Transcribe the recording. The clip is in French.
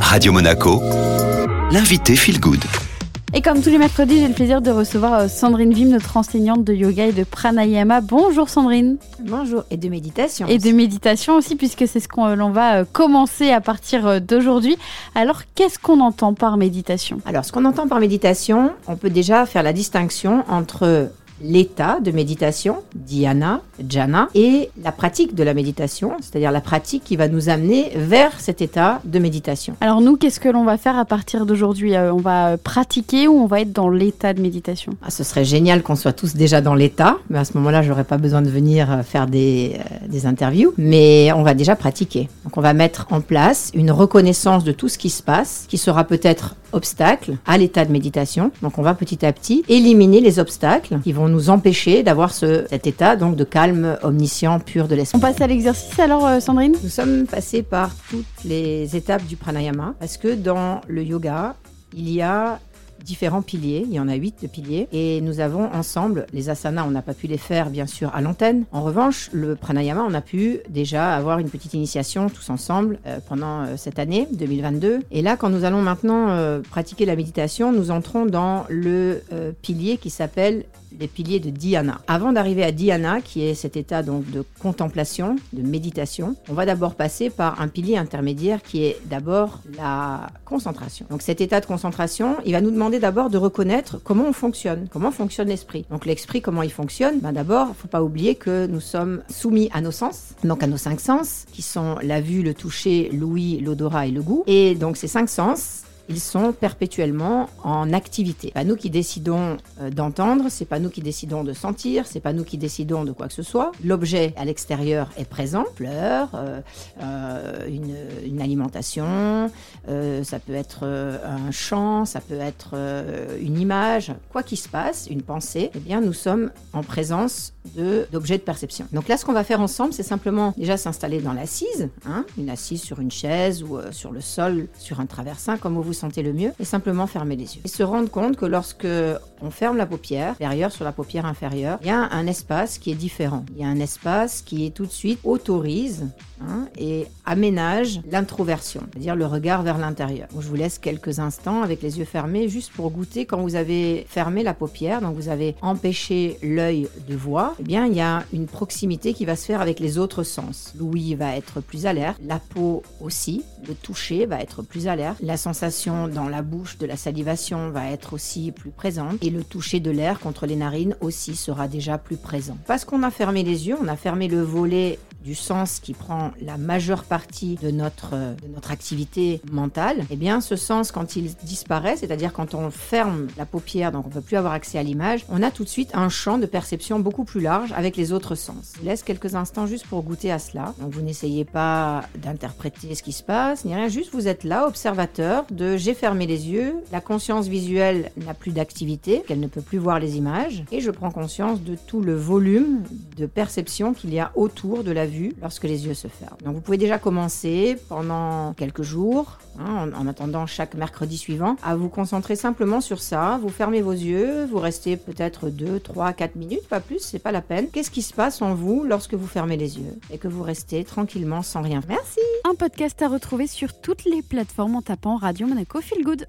Radio Monaco, l'invité Feel Good. Et comme tous les mercredis, j'ai le plaisir de recevoir euh, Sandrine Vim, notre enseignante de yoga et de pranayama. Bonjour Sandrine. Bonjour. Et de méditation. Et de méditation aussi, puisque c'est ce qu'on euh, l'on va euh, commencer à partir d'aujourd'hui. Alors, qu'est-ce qu'on entend par méditation? Alors, ce qu'on entend par méditation, on peut déjà faire la distinction entre l'état de méditation, dhyana, jhana, et la pratique de la méditation, c'est-à-dire la pratique qui va nous amener vers cet état de méditation. Alors nous, qu'est-ce que l'on va faire à partir d'aujourd'hui? Euh, On va pratiquer ou on va être dans l'état de méditation? Ah, Ce serait génial qu'on soit tous déjà dans l'état, mais à ce moment-là, j'aurais pas besoin de venir euh, faire des, euh, des interviews, mais on va déjà pratiquer. Donc on va mettre en place une reconnaissance de tout ce qui se passe, qui sera peut-être obstacle à l'état de méditation. Donc on va petit à petit éliminer les obstacles qui vont nous empêcher d'avoir ce, cet état donc de calme omniscient pur de l'esprit. On passe à l'exercice alors euh, Sandrine? Nous sommes passés par toutes les étapes du pranayama parce que dans le yoga, il y a différents piliers. Il y en a huit de piliers. Et nous avons ensemble, les asanas, on n'a pas pu les faire bien sûr à l'antenne. En revanche, le pranayama, on a pu déjà avoir une petite initiation tous ensemble euh, pendant euh, cette année 2022. Et là, quand nous allons maintenant euh, pratiquer la méditation, nous entrons dans le pilier qui s'appelle les piliers de dhyana. Avant d'arriver à dhyana, qui est cet état donc de contemplation, de méditation, on va d'abord passer par un pilier intermédiaire qui est d'abord la concentration. Donc cet état de concentration, il va nous demander d'abord de reconnaître comment on fonctionne, comment fonctionne l'esprit. Donc l'esprit, comment il fonctionne? Ben D'abord, faut pas oublier que nous sommes soumis à nos sens, donc à nos cinq sens, qui sont la vue, le toucher, l'ouïe, l'odorat et le goût. Et donc ces cinq sens, ils sont perpétuellement en activité. Pas nous qui décidons euh, d'entendre, c'est pas nous qui décidons de sentir, c'est pas nous qui décidons de quoi que ce soit. L'objet à l'extérieur est présent, pleurs, euh, euh, une, une, alimentation, euh, ça peut être euh, un chant, ça peut être euh, une image, quoi qu'il se passe, une pensée. Eh bien, nous sommes en présence d'objets de, perception. Donc là, ce qu'on va faire ensemble, c'est simplement déjà s'installer dans l'assise, hein, une assise sur une chaise ou sur le sol, sur un traversin, comme vous sentez le mieux, et simplement fermer les yeux. Et se rendre compte que lorsque on ferme la paupière, supérieure sur la paupière inférieure, il y a un espace qui est différent. Il y a un espace qui est tout de suite autorise hein, et aménage l'introversion, c'est-à-dire le regard vers l'intérieur. Je vous laisse quelques instants avec les yeux fermés, juste pour goûter quand vous avez fermé la paupière, donc vous avez empêché l'œil de voir, eh bien il y a une proximité qui va se faire avec les autres sens. L'ouïe va être plus alerte, la peau aussi, le toucher va être plus alerte, la sensation dans la bouche de la salivation va être aussi plus présente et le toucher de l'air contre les narines aussi sera déjà plus présent. Parce qu'on a fermé les yeux, on a fermé le volet du sens qui prend la majeure partie de notre, de notre activité mentale, eh bien ce sens quand il disparaît, c'est-à-dire quand on ferme la paupière, donc on ne peut plus avoir accès à l'image, on a tout de suite un champ de perception beaucoup plus large avec les autres sens. Je laisse quelques instants juste pour goûter à cela. Donc vous n'essayez pas d'interpréter ce qui se passe, ni rien, juste vous êtes là, observateur de j'ai fermé les yeux, la conscience visuelle n'a plus d'activité, qu'elle ne peut plus voir les images, et je prends conscience de tout le volume de perception qu'il y a autour de la lorsque les yeux se ferment. Donc vous pouvez déjà commencer pendant quelques jours, hein, en, en, attendant chaque mercredi suivant, à vous concentrer simplement sur ça. Vous fermez vos yeux, vous restez peut-être 2, 3, 4 minutes, pas plus, c'est pas la peine. Qu'est-ce qui se passe en vous lorsque vous fermez les yeux et que vous restez tranquillement sans rien Merci Un podcast à retrouver sur toutes les plateformes en tapant Radio Monaco Feel Good.